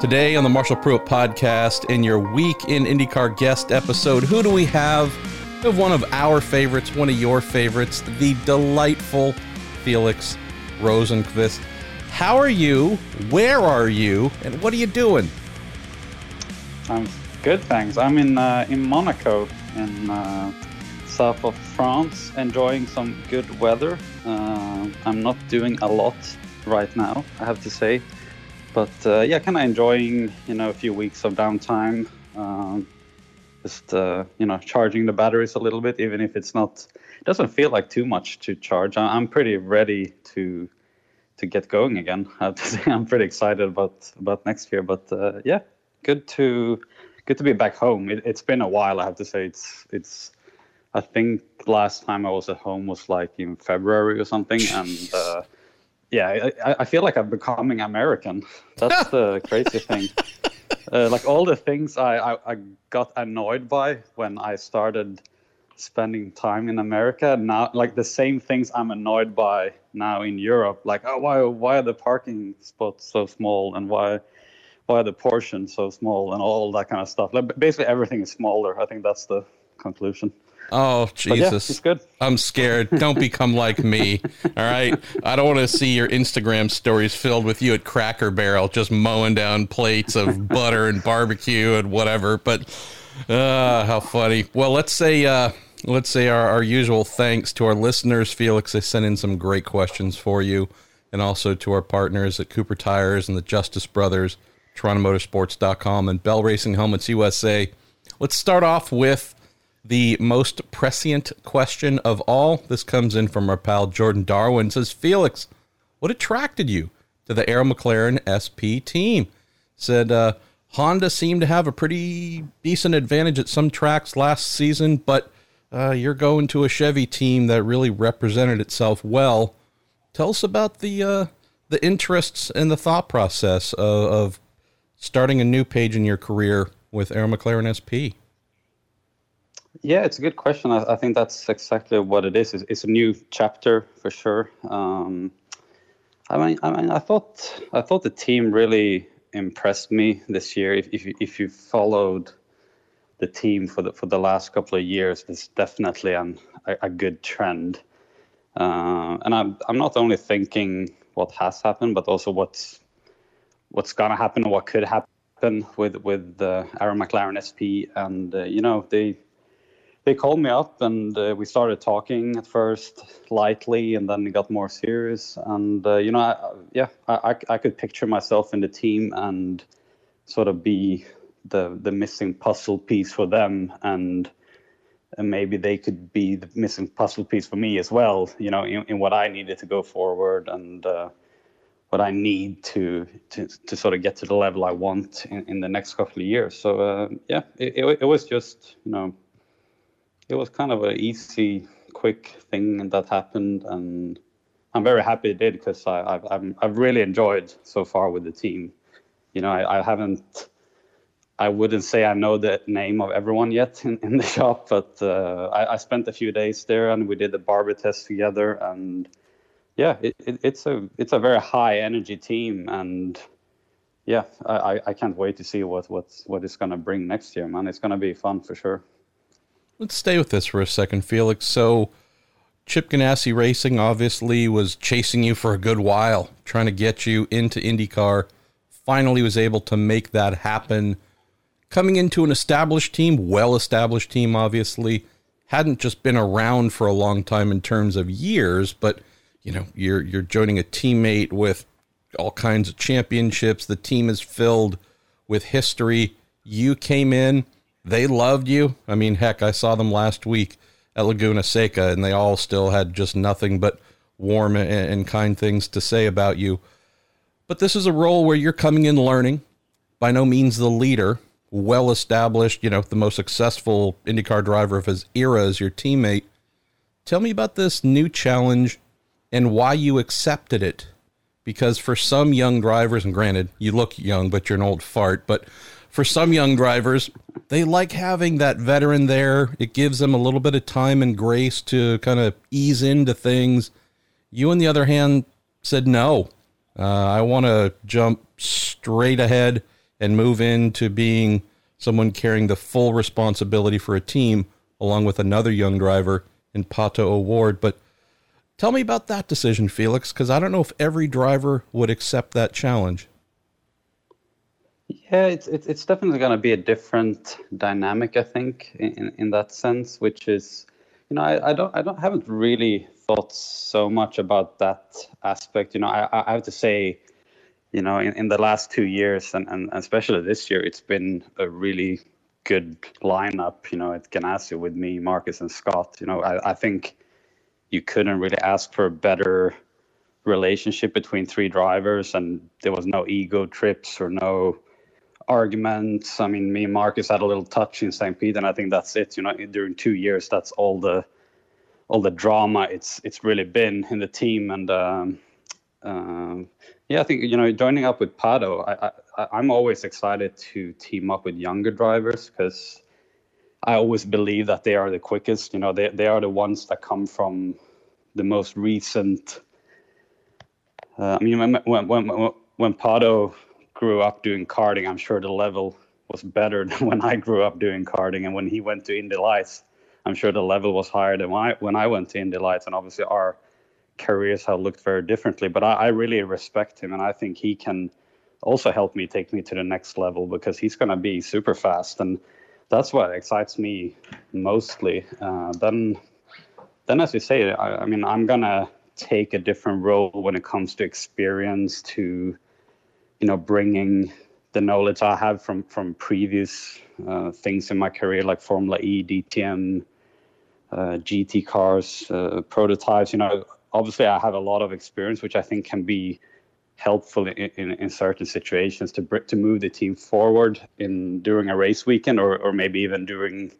Today on the Marshall Pruett podcast, in your week in IndyCar guest episode, who do we have? We have one of our favorites, one of your favorites, the delightful Felix Rosenqvist. How are you? Where are you? And what are you doing? I'm good, thanks. I'm in uh, in Monaco, in uh, south of France, enjoying some good weather. Uh, I'm not doing a lot right now, I have to say but uh, yeah, kind of enjoying you know a few weeks of downtime. Um, just uh, you know charging the batteries a little bit, even if it's not. It doesn't feel like too much to charge. I'm pretty ready to to get going again. I I'm pretty excited about about next year. But uh, yeah, good to good to be back home. It, has been a while. I have to say it's it's. I think last time I was at home was like in February or something, and uh, yeah, I, I, feel like I'm becoming American. That's the crazy thing. Uh, like all the things I, I, I, got annoyed by when I started spending time in America, now like the same things I'm annoyed by now in Europe. Like, oh, why why are the parking spots so small, and why why are the portions so small, and all that kind of stuff. Like basically everything is smaller. I think that's the conclusion. Oh Jesus! Yeah, it's good. I'm scared. Don't become like me. All right. I don't want to see your Instagram stories filled with you at Cracker Barrel just mowing down plates of butter and barbecue and whatever. But uh, how funny. Well, let's say uh, let's say our, our usual thanks to our listeners. Felix, they sent in some great questions for you, and also to our partners at Cooper Tires and the Justice Brothers, TorontoMotorsports.com, and Bell Racing Helmets USA. Let's start off with the most prescient question of all. This comes in from our pal Jordan Darwin. Says, Felix, what attracted you to the Arrow McLaren SP team? Said uh, Honda seemed to have a pretty decent advantage at some tracks last season, but uh, you're going to a Chevy team that really represented itself well. Tell us about the uh, the interests and the thought process of, of starting a new page in your career with Arrow McLaren SP. Yeah, it's a good question. I, I, think that's exactly what it is. It's, it's a new chapter for sure. Um, I mean, I mean, I thought I thought the team really impressed me this year. If if you, if you followed the team for the for the last couple of years, it's definitely an, a, a good trend. Uh, and I'm I'm not only thinking what has happened, but also what's what's gonna happen or what could happen with with the Arrow McLaren SP. And uh, you know they they called me up and uh, we started talking at first lightly and then it got more serious. And uh, you know I, yeah I, I could picture myself in the team and sort of be the the missing puzzle piece for them and, and maybe they could be the missing puzzle piece for me as well you know in, in what I needed to go forward and uh, what I need to, to to sort of get to the level I want in, in the next couple of years. So uh, yeah it, it, it was just you know it was kind of an easy, quick thing that happened, and I'm very happy it did because I've, I've really enjoyed so far with the team. You know, I, I haven't. I wouldn't say I know the name of everyone yet in, in the shop, but uh, I, I, spent a few days there and we did the barber test together. And yeah, it, it, it's a it's a very high energy team, and yeah, I, I can't wait to see what what's what it's gonna bring next year, man. It's gonna be fun for sure. Let's stay with this for a second, Felix. So, Chip Ganassi Racing obviously was chasing you for a good while, trying to get you into IndyCar. Finally, was able to make that happen. Coming into an established team, well established team, obviously, hadn't just been around for a long time in terms of years, but you know, you're you're joining a teammate with all kinds of championships. The team is filled with history. You came in they loved you. I mean, heck, I saw them last week at Laguna Seca, and they all still had just nothing but warm and, kind things to say about you. But this is a role where you're coming in learning, by no means the leader, well established, you know, the most successful IndyCar driver of his era as your teammate. Tell me about this new challenge and why you accepted it. Because for some young drivers, and granted, you look young, but you're an old fart, but for some young drivers, they like having that veteran there. It gives them a little bit of time and grace to kind of ease into things. You, on the other hand, said no. Uh, I want to jump straight ahead, and move into being someone carrying the full responsibility for a team along with another young driver in Pato O'Ward. But tell me about that decision, Felix, because I don't know if every driver would accept that challenge. Yeah, it's it's, it's definitely going to be a different dynamic, I think, in, in that sense. Which is, you know, I, I don't I don't haven't really thought so much about that aspect. You know, I I have to say, you know, in, in the last two years and, and especially this year, it's been a really good lineup. You know, at Ganassi with me, Marcus, and Scott. You know, I, I think you couldn't really ask for a better relationship between three drivers, and there was no ego trips or no arguments. I mean, me and Marcus had a little touch in St. Pete, and I think that's it. You know, during two years, that's all the all the drama it's it's really been in the team. And um, um, yeah, I think you know, joining up with Pato, I, I I'm always excited to team up with younger drivers because I always believe that they are the quickest. You know, they they are the ones that come from the most recent. Uh, I mean, when when when when Pato grew up doing karting, I'm sure the level was better than when I grew up doing karting. And when he went to Indy Lights, I'm sure the level was higher than when I, when I went to Indy Lights. And obviously, our careers have looked very differently. But I, I really respect him, and I think he can also help me take me to the next level because he's going to be super fast. And that's what excites me mostly. Uh, then, then as you say, I, I mean, I'm gonna take a different role when it comes to experience to you know, bringing the knowledge I have from from previous uh, things in my career, like Formula E, DTM, uh, GT cars, uh, prototypes. You know, obviously I have a lot of experience, which I think can be helpful in, in, in certain situations to to move the team forward in during a race weekend, or or maybe even during,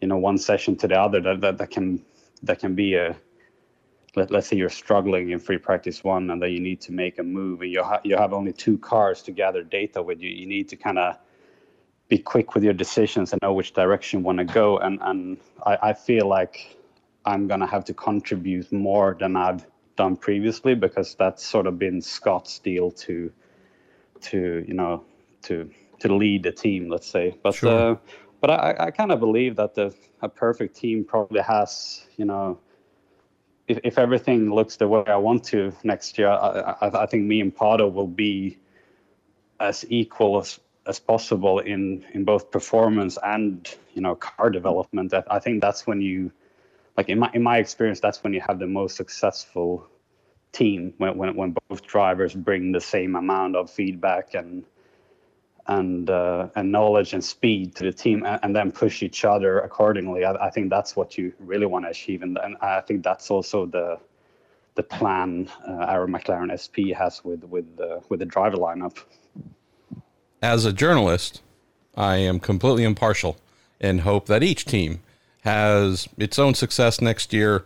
you know, one session to the other. That that, that can that can be a let, let's say you're struggling in free practice one and then you need to make a move and you, ha- you have only two cars to gather data with you you need to kind of be quick with your decisions and know which direction you want to go and and I, I feel like i'm going to have to contribute more than i've done previously because that's sort of been scott's deal to to you know to to lead the team let's say but sure. uh, but i, I kind of believe that the a perfect team probably has you know if, if everything looks the way I want to next year, I, I, I think me and Pato will be as equal as as possible in in both performance and you know car development. I, I think that's when you like in my in my experience, that's when you have the most successful team when when when both drivers bring the same amount of feedback and and uh, and knowledge and speed to the team, and, and then push each other accordingly. I, I, think that's what you really want to achieve, and, and I think that's also the the plan uh, Arrow McLaren SP has with with the with the driver lineup. As a journalist, I am completely impartial and hope that each team has its own success next year.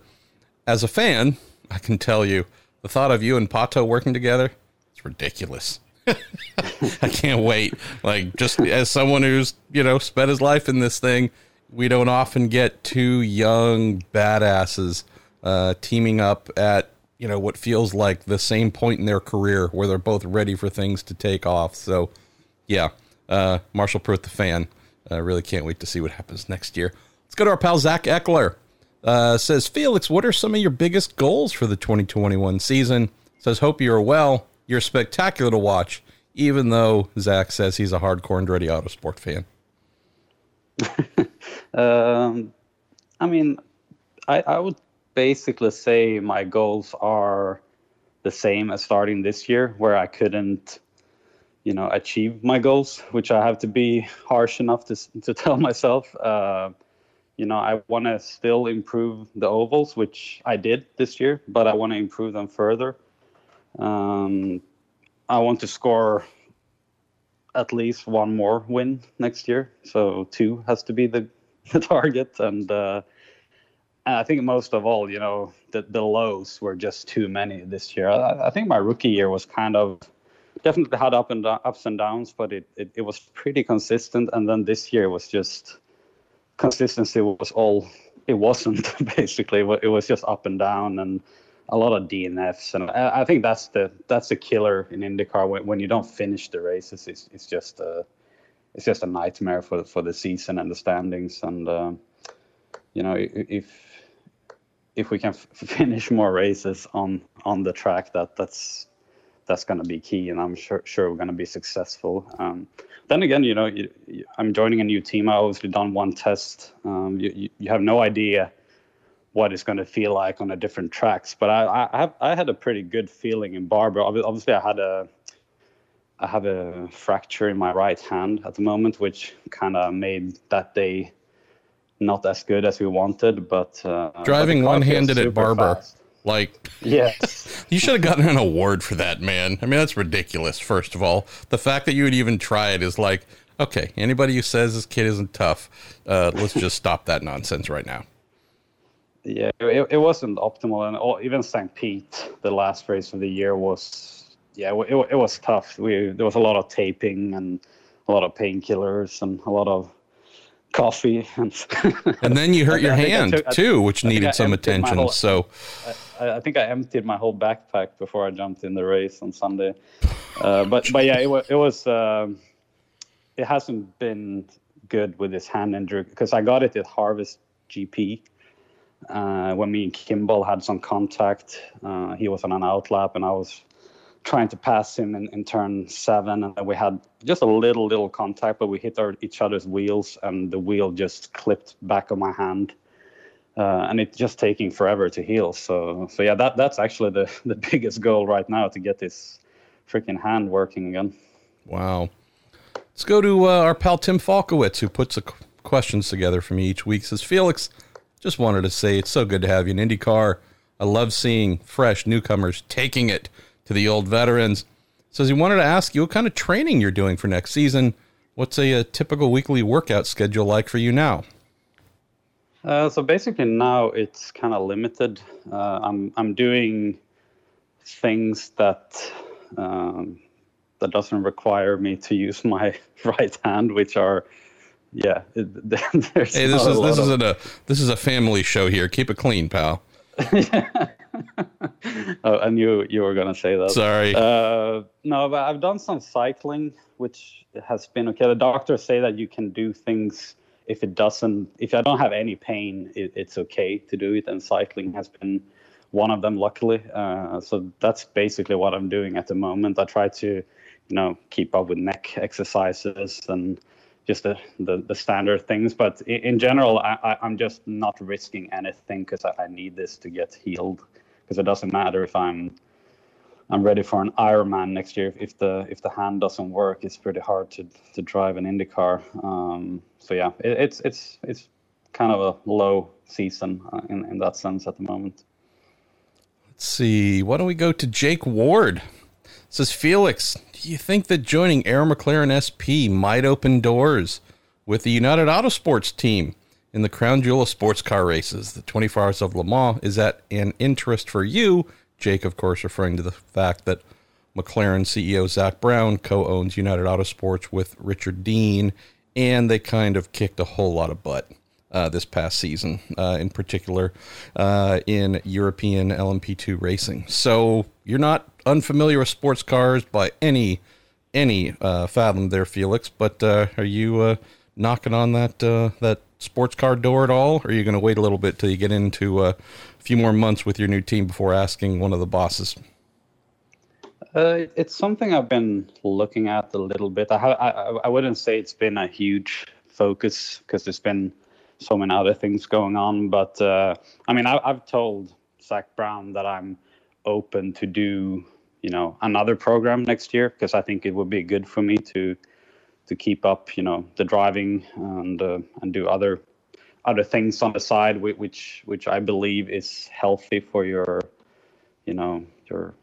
As a fan, I can tell you the thought of you and Pato working together is ridiculous. I can't wait. Like just as someone who's, you know, spent his life in this thing, we don't often get two young badasses uh, teaming up at, you know, what feels like the same point in their career where they're both ready for things to take off. So, yeah, uh, Marshall Pruett, the fan, uh, really can't wait to see what happens next year. Let's go to our pal Zach Eckler. Uh, says Felix, what are some of your biggest goals for the 2021 season? Says hope you're well. You're spectacular to watch, even though Zach says he's a hardcore Andretti Autosport fan. um, I mean, I, I would basically say my goals are the same as starting this year, where I couldn't, you know, achieve my goals, which I have to be harsh enough to to tell myself. Uh, you know, I want to still improve the ovals, which I did this year, but I want to improve them further. Um, I want to score at least one more win next year. So two has to be the, the target. And, uh, I think most of all, you know, the, the lows were just too many this year. I, I think my rookie year was kind of definitely had up and ups and downs, but it, it, it was pretty consistent. And then this year was just consistency was all it wasn't basically. It was just up and down and a lot of DNFs, and I, I think that's the that's the killer in IndyCar when, when you don't finish the races. It's, it's just a it's just a nightmare for for the season and the standings. And uh, you know if if we can f- finish more races on on the track, that that's that's going to be key, and I'm sure sure we're going to be successful. Um, then again, you know, you, you, I'm joining a new team. I obviously done one test. Um, you, you have no idea what it's going to feel like on a different tracks. But I, I, I had a pretty good feeling in Barber. Obviously, I had a I have a fracture in my right hand at the moment, which kind of made that day not as good as we wanted. But uh, driving one handed at Barber, fast. like yes, you should have gotten an award for that, man. I mean, that's ridiculous. First of all, the fact that you would even try it is like, okay, anybody who says this kid isn't tough, uh, let's just stop that nonsense right now. Yeah, it, it wasn't optimal, and all, even St. Pete, the last race of the year, was yeah, it, it was tough. We there was a lot of taping and a lot of painkillers and a lot of coffee and and then you hurt your hand took, too which needed some attention whole, so I, I, think i emptied my whole backpack before i jumped in the race on sunday uh, but but yeah it, it was um, it hasn't been good with this hand injury because i got it at harvest gp uh, when me and Kimball had some contact. Uh, he was on an outlap, and I was trying to pass him in, in turn seven, and we had just a little little contact, but we hit our, each other's wheels, and the wheel just clipped back of my hand. Uh, and it's just taking forever to heal. So, so yeah, that that's actually the the biggest goal right now to get this freaking hand working again. Wow. Let's go to uh, our pal Tim Falkowitz, who puts the questions together for me each week. Says Felix, just wanted to say it's so good to have you in IndyCar. I love seeing fresh newcomers taking it to the old veterans. Says he wanted to ask you what kind of training you're doing for next season. What's a, a typical weekly workout schedule like for you now? Uh, so basically now it's kind of limited. Uh, I'm I'm doing things that um, that doesn't require me to use my right hand, which are yeah. It, hey, this is this isn't a this is a family show here. Keep it clean, pal. oh, I knew you were gonna say that. Sorry. Uh, no, but I've done some cycling, which has been okay. The doctors say that you can do things if it doesn't. If I don't have any pain, it, it's okay to do it. And cycling has been one of them, luckily. Uh, so that's basically what I'm doing at the moment. I try to, you know, keep up with neck exercises and just the, the, the, standard things. But in, in general, I, am just not risking anything because I, I, need this to get healed. Because it doesn't matter if I'm I'm ready for an Ironman next year. If the if the hand doesn't work, it's pretty hard to to drive an IndyCar. Um, so yeah, it, it's it's it's kind of a low season uh, in in that sense at the moment. Let's see. Why don't we go to Jake Ward? Says Felix, do you think that joining Arrow McLaren SP might open doors with the United Autosports team in the crown jewel of sports car races? The 24 Hours of Le Mans is that an interest for you? Jake, of course, referring to the fact that McLaren CEO Zak Brown co owns United Autosports with Richard Dean, and they kind of kicked a whole lot of butt uh, this past season, uh, in particular uh, in European LMP2 racing. So you're not unfamiliar with sports cars by any any uh, fathom there, Felix. But uh, are you uh, knocking on that that sports car door at all, or are you going to wait a little bit till you get into a few more months with your new team before asking one of the bosses? Uh, it's something I've been looking at a little bit. I, I, I wouldn't say it's been a huge focus because there's been so many other things going on. But uh, I mean, I, I've told Zak Brown that I'm open to do, you know, another program next year because I think it would be good for me to to keep up, you know, the driving and uh, and do other other things on the side, which which I believe is healthy for your, you know, your.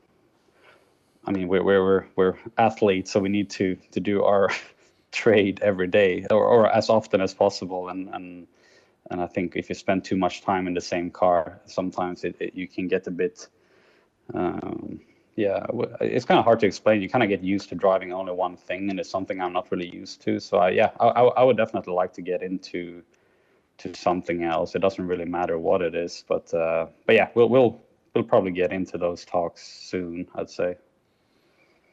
I mean, we're we're we're athletes, so we need to to do our trade every day or, or as often as possible, and and and I think if you spend too much time in the same car, sometimes it, it you can get a bit. Um, yeah, it's kind of hard to explain. You kind of get used to driving only one thing, and it's something I'm not really used to. So I, yeah, I, I would definitely like to get into to something else. It doesn't really matter what it is, but uh, but yeah, we'll we'll we'll probably get into those talks soon. I'd say.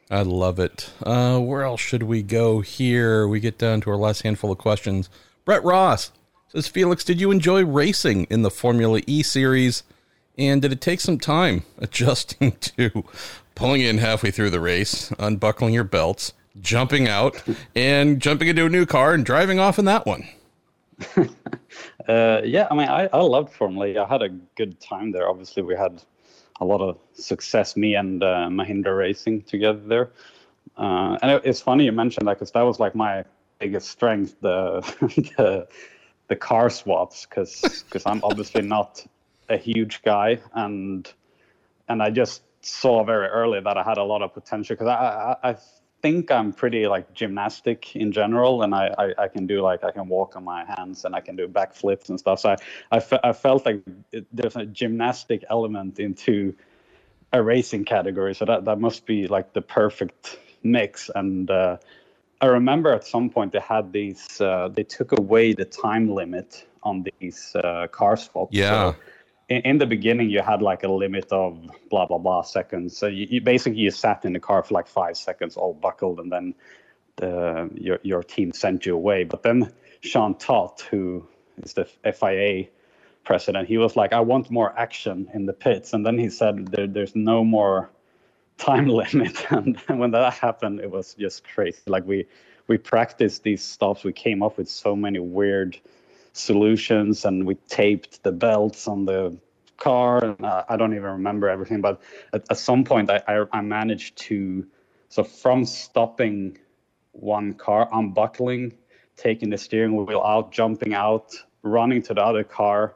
I love it. Uh, where else should we go here? We get down to our last handful of questions. Brett Ross says, Felix, did you enjoy racing in the Formula E series? And did it take some time adjusting to pulling in halfway through the race, unbuckling your belts, jumping out, and jumping into a new car and driving off in that one? uh, yeah, I mean, I, I loved Formula. I had a good time there. Obviously, we had a lot of success, me and uh, Mahindra Racing together there. Uh, and it, it's funny you mentioned that because that was like my biggest strength, the the, the car swaps, because because I'm obviously not a huge guy, and and I just saw very early that I had a lot of potential because I, I, I think I'm pretty like gymnastic in general, and I, I, I, can do like I can walk on my hands and I can do backflips and stuff. So I I, fe- I felt like there's a gymnastic element into a racing category, so that that must be like the perfect mix. And uh, I remember at some point they had these uh, they took away the time limit on these uh, car swaps. Yeah. So in, in, the beginning you had like a limit of blah blah blah seconds. So you, you, basically you sat in the car for like five seconds all buckled and then the, your, your team sent you away. But then Jean Todt who is the fia president he was like i want more action in the pits. And then he said there, there's no more time limit. And when that happened it was just crazy. Like we we practiced these stops. We came up with so many weird solutions and we taped the belts on the car and uh, i don't even remember everything but at, at some point I, I, I managed to so from stopping one car unbuckling taking the steering wheel out jumping out running to the other car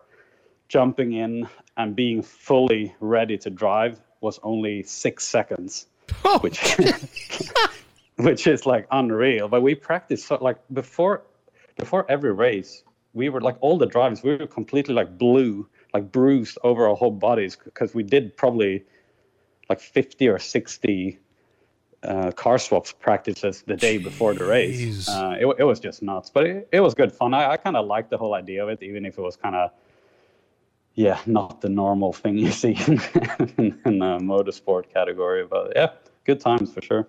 jumping in and being fully ready to drive was only six seconds oh. which which is like unreal but we practiced so like before before every race we were like all the drivers we were completely like blue like bruised over our whole bodies because we did probably like 50 or 60 uh, car swaps practices the day before the race. Uh, it, it was just nuts but it, it was good fun. I, I kind of liked the whole idea of it even if it was kind of yeah not the normal thing you see in, in the motorsport category but yeah good times for sure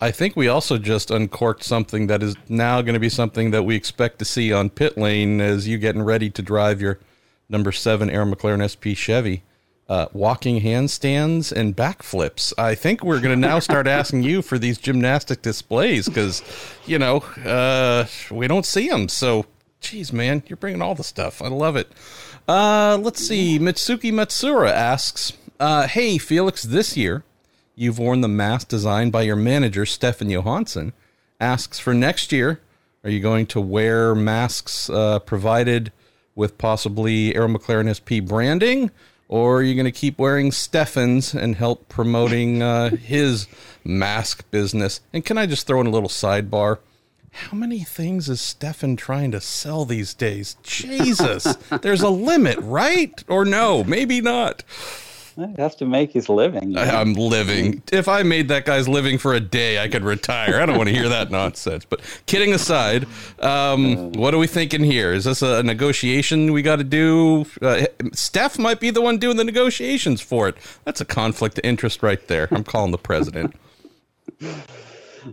I think we also just uncorked something that is now going to be something that we expect to see on pit lane as you getting ready to drive your number seven Arrow McLaren SP Chevy. Uh, walking handstands and backflips. I think we're going to now start asking you for these gymnastic displays because, you know, uh, we don't see them. So, geez, man, you're bringing all the stuff. I love it. Uh, let's see. Mitsuki Matsura asks, uh, "Hey Felix, this year You've worn the mask designed by your manager, Stefan Johansson. Asks for next year, are you going to wear masks uh, provided with possibly Arrow McLaren SP branding? Or are you going to keep wearing Stefan's and help promoting uh, his mask business? And can I just throw in a little sidebar? How many things is Stefan trying to sell these days? Jesus, there's a limit, right? Or no, maybe not. He has to make his living. I, I'm living. If I made that guy's living for a day, I could retire. I don't want to hear that nonsense. But kidding aside, um, what are we thinking here? Is this a negotiation we got to do? Uh, Steph might be the one doing the negotiations for it. That's a conflict of interest right there. I'm calling the president.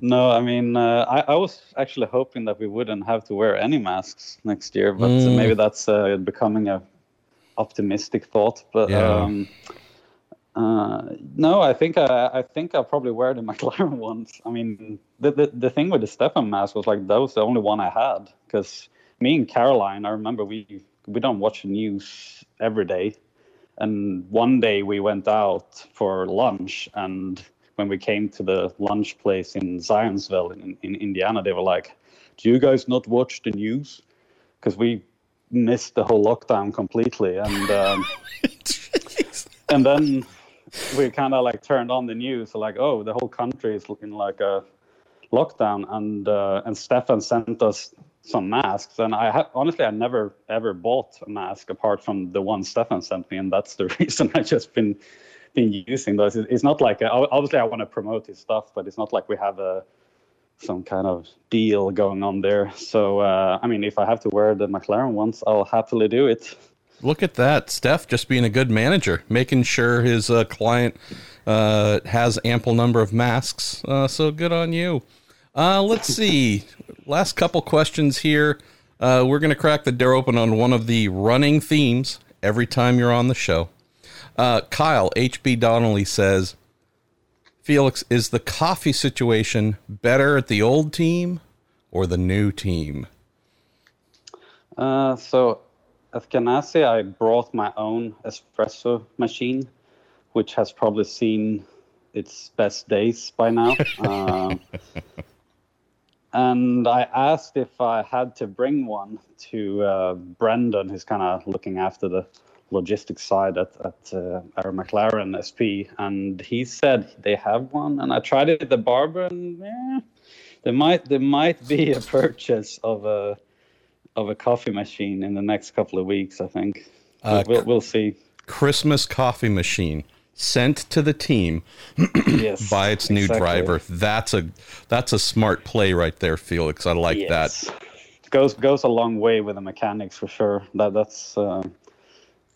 No, I mean, uh, I, I, was actually hoping that we wouldn't have to wear any masks next year, but mm. maybe that's uh, becoming a optimistic thought. But yeah. um, uh, no, I think I, I think I'll probably wear the McLaren ones. I mean, the, the the thing with the Stefan mask was like that was the only one I had because me and Caroline, I remember we we don't watch the news every day, and one day we went out for lunch, and when we came to the lunch place in Zionsville in, in Indiana, they were like, "Do you guys not watch the news?" Because we missed the whole lockdown completely, and um, and then we kind of like turned on the news, like, oh, the whole country is looking like a lockdown, and uh, and Stefan sent us some masks, and I ha- honestly I never ever bought a mask apart from the one Stefan sent me, and that's the reason I just been been using those. It's not like obviously I want to promote his stuff, but it's not like we have a some kind of deal going on there. So uh, I mean, if I have to wear the McLaren ones, I'll happily do it. Look at that, Steph, just being a good manager, making sure his uh, client uh, has ample number of masks. Uh, so good on you. Uh, let's see. Last couple questions here. Uh, we're going to crack the door open on one of the running themes every time you're on the show. Uh, Kyle HB Donnelly says, Felix, is the coffee situation better at the old team or the new team? Uh, so at Ganassi, I brought my own espresso machine, which has probably seen its best days by now. um, and I asked if I had to bring one to uh, Brendan, who's kind of looking after the logistics side at, at uh, Arrow McLaren SP, and he said they have one. And I tried it at the barber, and yeah, there might there might be a purchase of a of a coffee machine in the next couple of weeks. I think uh, we'll, we'll see. Christmas coffee machine sent to the team yes, by its new exactly. driver. That's a that's a smart play right there, Felix. I like yes. that. Goes goes a long way with the mechanics for sure. That that's uh,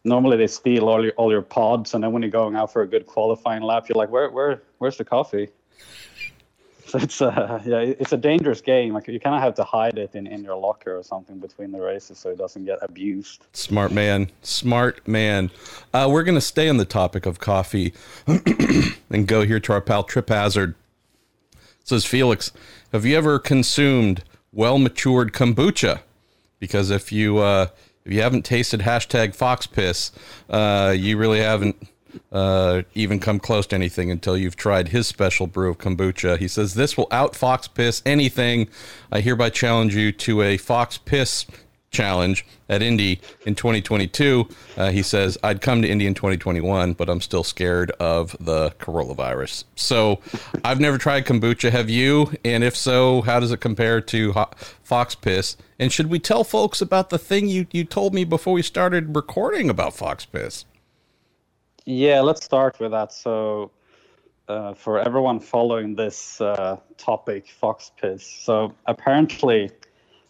normally they steal all your all your pods, and then when you're going out for a good qualifying lap, you're like, where where where's the coffee? It's uh, yeah, it's a dangerous game. Like you kind of have to hide it in, in your locker or something between the races so it doesn't get abused. Smart man, smart man. Uh, we're gonna stay on the topic of coffee and go here to our pal Trip Hazard. says Felix, have you ever consumed well matured kombucha? Because if you uh, if you haven't tasted hashtag fox piss, uh, you really haven't uh, even come close to anything until you've tried his special brew of kombucha. He says this will out fox piss anything. I hereby challenge you to a fox piss challenge at Indy in 2022. Uh, he says I'd come to Indy in 2021, but I'm still scared of the coronavirus. So I've never tried kombucha. Have you? And if so, how does it compare to fox piss? And should we tell folks about the thing you you told me before we started recording about fox piss? Yeah, let's start with that. So, uh, for everyone following this uh, topic, fox piss. So apparently,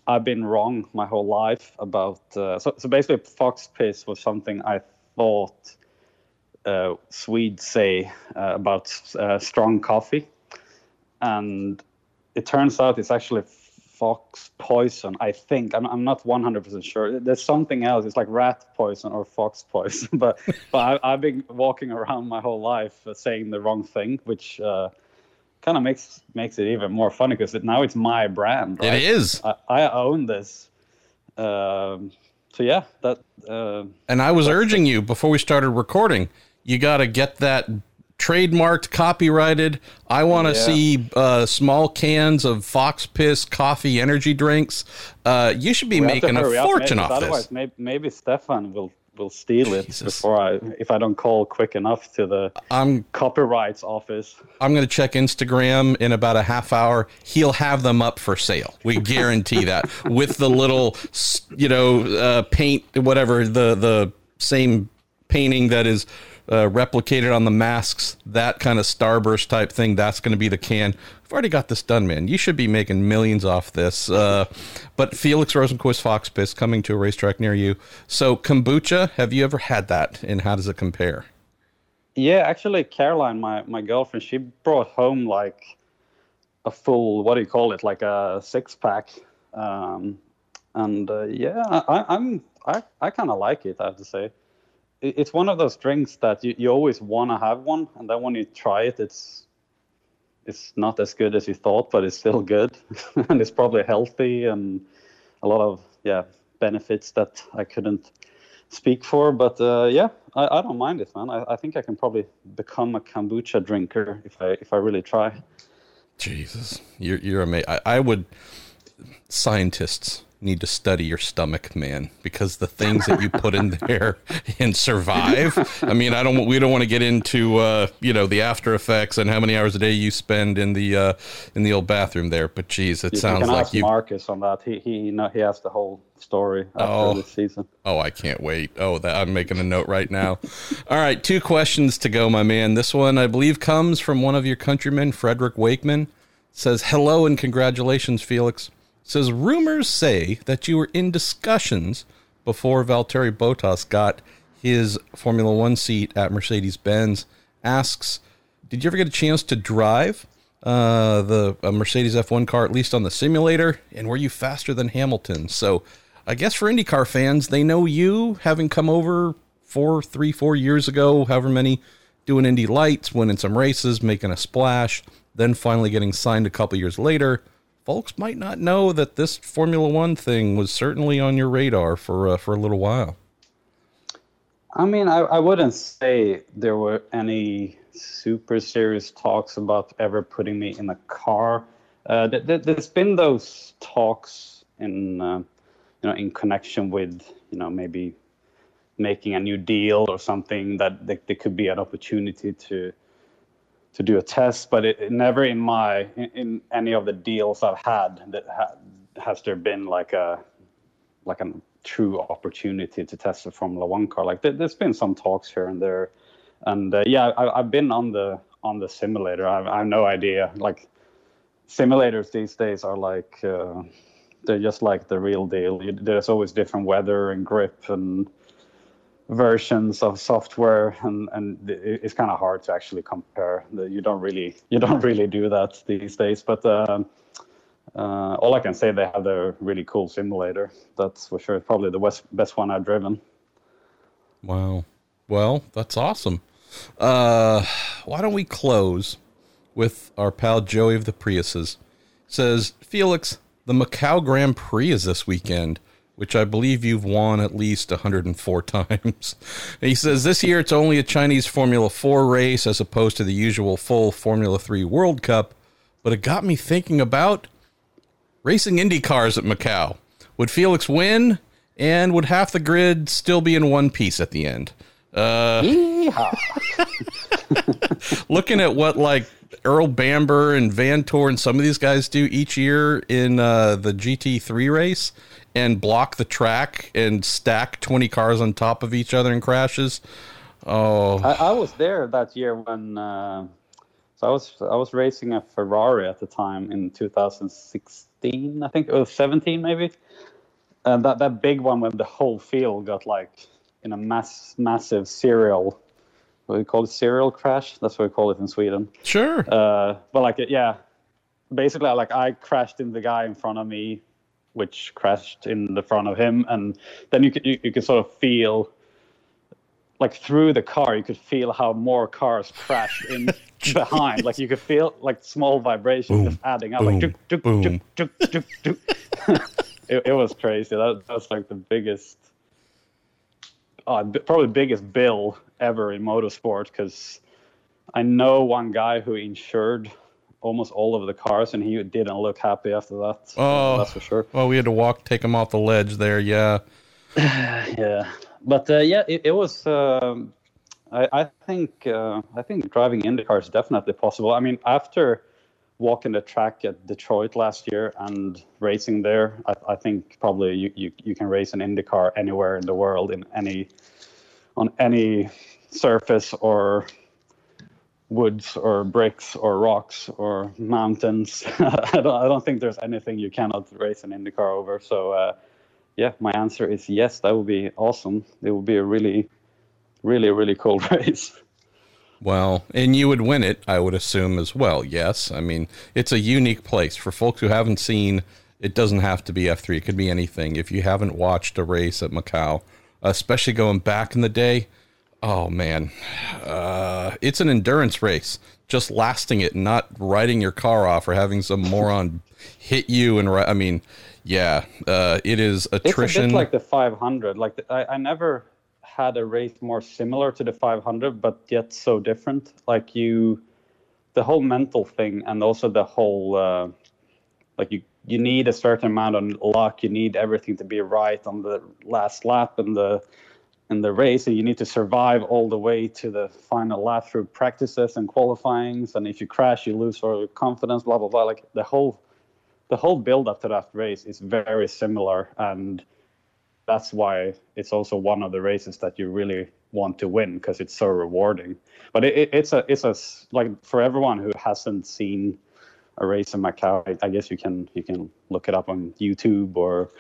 I've been wrong my whole life about. Uh, so, so basically, fox piss was something I thought uh, Swedes say uh, about uh, strong coffee, and it turns out it's actually fox poison. I think I'm, I'm not 100% sure. There's something else. It's like rat poison or fox poison. but but I, have been walking around my whole life uh, saying the wrong thing, which uh, kind of makes makes it even more funny because it, now it's my brand. Right? It is. I, I own this. Um, so yeah, that. Uh, and I was urging you before we started recording. You got to get that trademarked, copyrighted. I want to yeah. see uh, small cans of Fox Piss coffee energy drinks. Uh, you should be we making a fortune off otherwise, this. Maybe, maybe Stefan will will steal it Jesus. before I if I don't call quick enough to the I'm, copyrights office. I'm going to check Instagram in about a half hour. He'll have them up for sale. We guarantee that with the little you know uh, paint whatever the the same painting that is uh, replicated on the masks, that kind of starburst type thing. That's going to be the can. I've already got this done, man. You should be making millions off this. Uh, but Felix Rosenqvist Fox Piss coming to a racetrack near you. So kombucha, have you ever had that, and how does it compare? Yeah, actually, Caroline, my my girlfriend, she brought home like a full what do you call it, like a six pack. Um, and uh, yeah, I, I'm I, I kind of like it. I have to say it's one of those drinks that you, you always want to have one, and then when you try it, it's it's not as good as you thought, but it's still good, and it's probably healthy and a lot of yeah benefits that I couldn't speak for. But uh, yeah, I, I don't mind it, man. I, I think I can probably become a kombucha drinker if I if I really try. Jesus, you're you're amazing. I, I would scientists need to study your stomach, man, because the things that you put in there and survive. I mean, I don't. We don't want to get into uh, you know the after effects and how many hours a day you spend in the uh, in the old bathroom there. But geez, it you sounds like you. Marcus on that. He he you know, he has the whole story after oh, this season. Oh, I can't wait. Oh, that I'm making a note right now. All right, two questions to go, my man. This one I believe comes from one of your countrymen, Frederick Wakeman. Says hello and congratulations, Felix says rumors say that you were in discussions before Valtteri Bottas got his Formula One seat at Mercedes Benz, asks, "Did you ever get a chance to drive uh, the Mercedes F1 car, at least on the simulator? And were you faster than Hamilton?" So, I guess for IndyCar fans, they know you having come over four, three, four years ago, however many, doing Indy Lights, winning some races, making a splash, then finally getting signed a couple years later folks might not know that this Formula One thing was certainly on your radar for uh, for a little while. I mean, I, I wouldn't say there were any super serious talks about ever putting me in a car. Uh, th- th- there's been those talks in, uh, you know, in connection with, you know, maybe making a new deal or something that there could be an opportunity to to do a test, but it, it never in my in, in, any of the deals I've had that ha, has there been like a like a true opportunity to test a Formula One car. Like there, has been some talks here and there, and uh, yeah, I, have been on the on the simulator. I, I, have no idea. Like simulators these days are like uh, they're just like the real deal. You, there's always different weather and grip and versions of software and and it's kind of hard to actually compare. You don't really you don't really do that these days but uh, uh, all i can say they have a really cool simulator. That's for sure probably the best best one i've driven. Wow. Well that's awesome. Uh, why don't we close with our pal joey of the priuses. Says felix the macau grand prix is this weekend which I believe you've won at least 104 times. And he says this year it's only a Chinese Formula 4 race as opposed to the usual full Formula 3 World Cup, but it got me thinking about racing Indy cars at Macau. Would Felix win? And would half the grid still be in one piece at the end? Uh, looking at what like Earl Bamber and Vanthoor and some of these guys do each year in uh, the GT3 race, and block the track and stack 20 cars on top of each other and crashes. Oh, I, I was there that year when. Uh, so I was I was racing a Ferrari at the time in 2016, I think, or 17 maybe. And that that big one when the whole field got like in a mass massive serial. What do you call it? Serial crash. That's what we call it in Sweden. Sure. Uh, but like yeah, basically like I crashed in the guy in front of me which crashed in the front of him, and then you could you, you could sort of feel like through the car you could feel how more cars crashed in behind. Like you could feel like small vibrations boom, just adding up boom, like duk, duk, duk, it, it was crazy. That, that was like the biggest uh, probably biggest bill ever in motorsport because i know one guy who insured almost all of the cars, and he didn't look happy after that. Oh, that's for sure. Well, we had to walk, take him off the ledge there. Yeah. yeah, but uh, yeah, it, it was. Um, I, I, think uh, I think driving IndyCar is definitely possible. I mean, after walking the track at Detroit last year and racing there, I, I think probably you, you, you can race an IndyCar anywhere in the world in any on any surface or woods or bricks or rocks or mountains. I, don't, I don't think there's anything you cannot race an IndyCar over. So, uh, yeah, my answer is yes. That would be awesome. It would be a really, really, really cool race. Well, and you would win it, I would assume as well. Yes, I mean it's a unique place for folks who haven't seen. It doesn't have to be F three; it could be anything. If you haven't watched a race at Macau, especially going back in the day, Oh man, uh, it's an endurance race. Just lasting it, not riding your car off or having some moron hit you and I mean, yeah, uh, it is attrition. It's a bit like the 500. Like the, I, I never had a race more similar to the 500, but yet so different. Like you, the whole mental thing, and also the whole uh, like you you need a certain amount of luck. You need everything to be right on the last lap, and the in the race and you need to survive all the way to the final lap through practices and qualifyings. And if you crash you lose all your confidence blah blah blah. Like the whole the whole build up to that race is very similar. And that's why it's also one of the races that you really want to win because it's so rewarding. But it, it, it's a it's a like for everyone who hasn't seen a race in Macau I guess you can you can look it up on YouTube or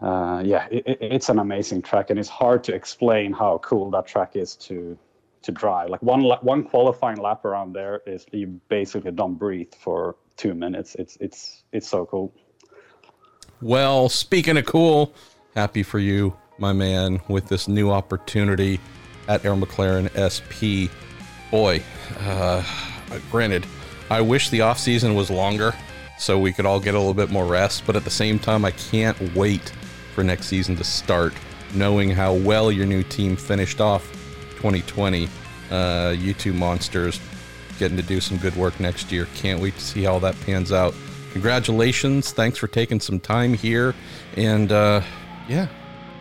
uh, yeah, it, it's an amazing track, and it's hard to explain how cool that track is to to drive. Like one one qualifying lap around there is you basically don't breathe for two minutes. It's it's it's so cool. Well, speaking of cool, happy for you, my man, with this new opportunity at Arrow McLaren SP. Boy, uh, granted, I wish the off season was longer so we could all get a little bit more rest, but at the same time, I can't wait for next season to start, knowing how well your new team finished off 2020. Uh, you two monsters getting to do some good work next year. Can't wait to see how that pans out. Congratulations! Thanks for taking some time here, and uh, yeah,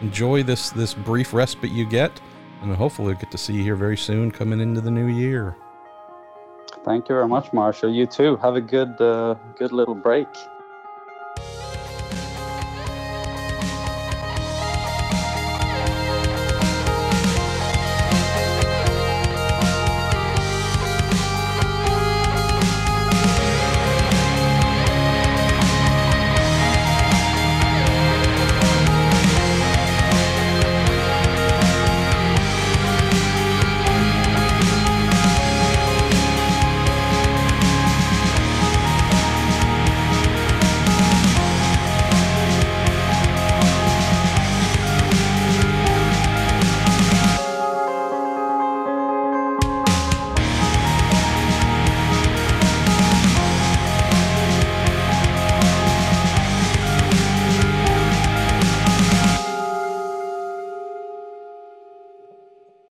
enjoy this this brief respite you get, and hopefully we'll get to see you here very soon, coming into the new year. Thank you very much, Marshall. You too. Have a good uh, good little break.